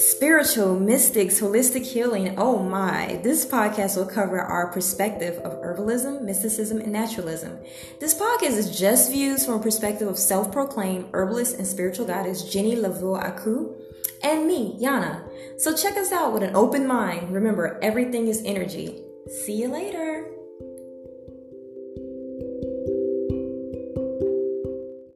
spiritual, mystics, holistic healing. Oh my. This podcast will cover our perspective of herbalism, mysticism, and naturalism. This podcast is just views from a perspective of self proclaimed herbalist and spiritual goddess Jenny Laville Aku and me, Yana. So check us out with an open mind. Remember, everything is energy. See you later.